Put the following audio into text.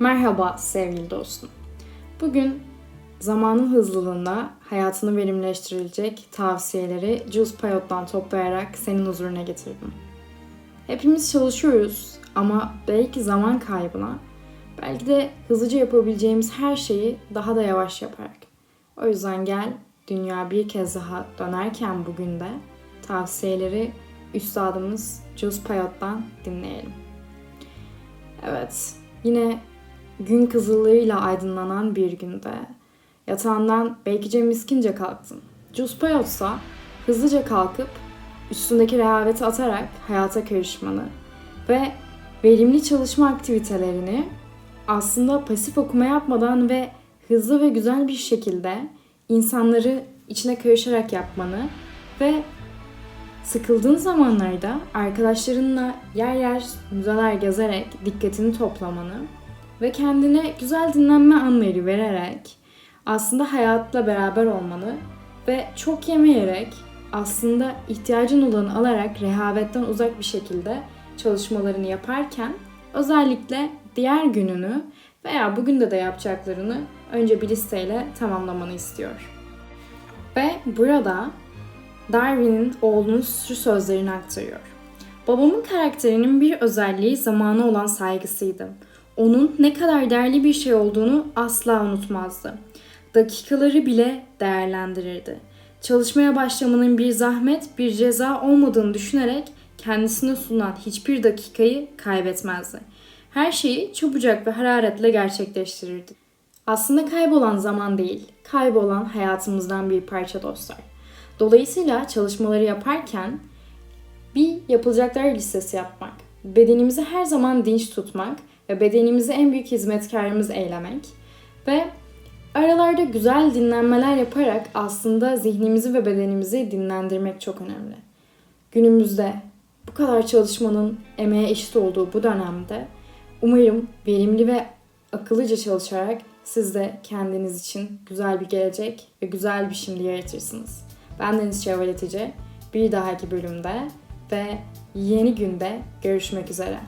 Merhaba sevgili dostum. Bugün zamanın hızlılığında hayatını verimleştirilecek tavsiyeleri Jules Payot'tan toplayarak senin huzuruna getirdim. Hepimiz çalışıyoruz ama belki zaman kaybına, belki de hızlıca yapabileceğimiz her şeyi daha da yavaş yaparak. O yüzden gel dünya bir kez daha dönerken bugün de tavsiyeleri üstadımız Jules Payot'tan dinleyelim. Evet, yine gün kızıllığıyla aydınlanan bir günde yatağından belki miskince kalktın. Jules Payot'sa hızlıca kalkıp üstündeki rehaveti atarak hayata karışmanı ve verimli çalışma aktivitelerini aslında pasif okuma yapmadan ve hızlı ve güzel bir şekilde insanları içine karışarak yapmanı ve sıkıldığın zamanlarda arkadaşlarınla yer yer müzeler gezerek dikkatini toplamanı ve kendine güzel dinlenme anları vererek aslında hayatla beraber olmanı ve çok yemeyerek aslında ihtiyacın olanı alarak rehavetten uzak bir şekilde çalışmalarını yaparken özellikle diğer gününü veya bugün de de yapacaklarını önce bir listeyle tamamlamanı istiyor. Ve burada Darwin'in oğlunun şu sözlerini aktarıyor. Babamın karakterinin bir özelliği zamana olan saygısıydı. Onun ne kadar değerli bir şey olduğunu asla unutmazdı. Dakikaları bile değerlendirirdi. Çalışmaya başlamanın bir zahmet, bir ceza olmadığını düşünerek kendisine sunulan hiçbir dakikayı kaybetmezdi. Her şeyi çabucak ve hararetle gerçekleştirirdi. Aslında kaybolan zaman değil, kaybolan hayatımızdan bir parça dostlar. Dolayısıyla çalışmaları yaparken bir yapılacaklar listesi yapmak, bedenimizi her zaman dinç tutmak ve bedenimizi en büyük hizmetkarımız eylemek ve aralarda güzel dinlenmeler yaparak aslında zihnimizi ve bedenimizi dinlendirmek çok önemli. Günümüzde bu kadar çalışmanın emeğe eşit olduğu bu dönemde umarım verimli ve akıllıca çalışarak siz de kendiniz için güzel bir gelecek ve güzel bir şimdi yaratırsınız. Ben Deniz Çevreletici. Bir dahaki bölümde ve yeni günde görüşmek üzere.